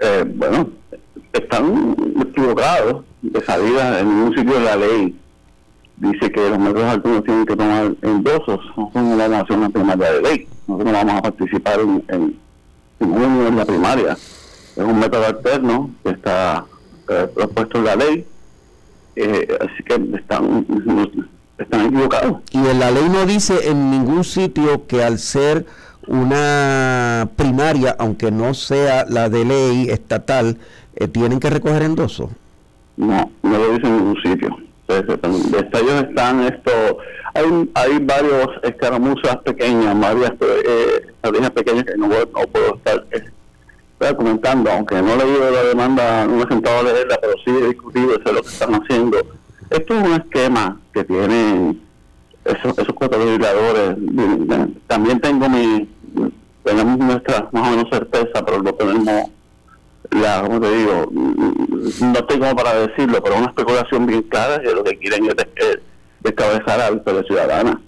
eh, bueno, están equivocados de salida en un sitio de la ley. Dice que los métodos altos tienen que tomar endosos, no son una nación primaria de ley. Nosotros no vamos a participar en, en, en la primaria. Es un método alterno que está eh, propuesto en la ley. Eh, así que están, están equivocados. Y en la ley no dice en ningún sitio que al ser una primaria, aunque no sea la de ley estatal, eh, tienen que recoger endoso. No, no lo dice en ningún sitio. Ellos están esto, hay, hay varios escaramuzas pequeñas, varias eh, pequeñas que no, no puedo estar eh, comentando, aunque no he leído la demanda, no me he sentado a leerla, pero sí he discutido eso es lo que están haciendo. Esto es un esquema que tienen esos, esos cuatro legisladores. También tengo mi, tenemos nuestra más o menos certeza, pero lo tenemos la, como te digo, no estoy como para decirlo, pero una especulación bien clara que lo que quieren es descabezar a la ciudadana.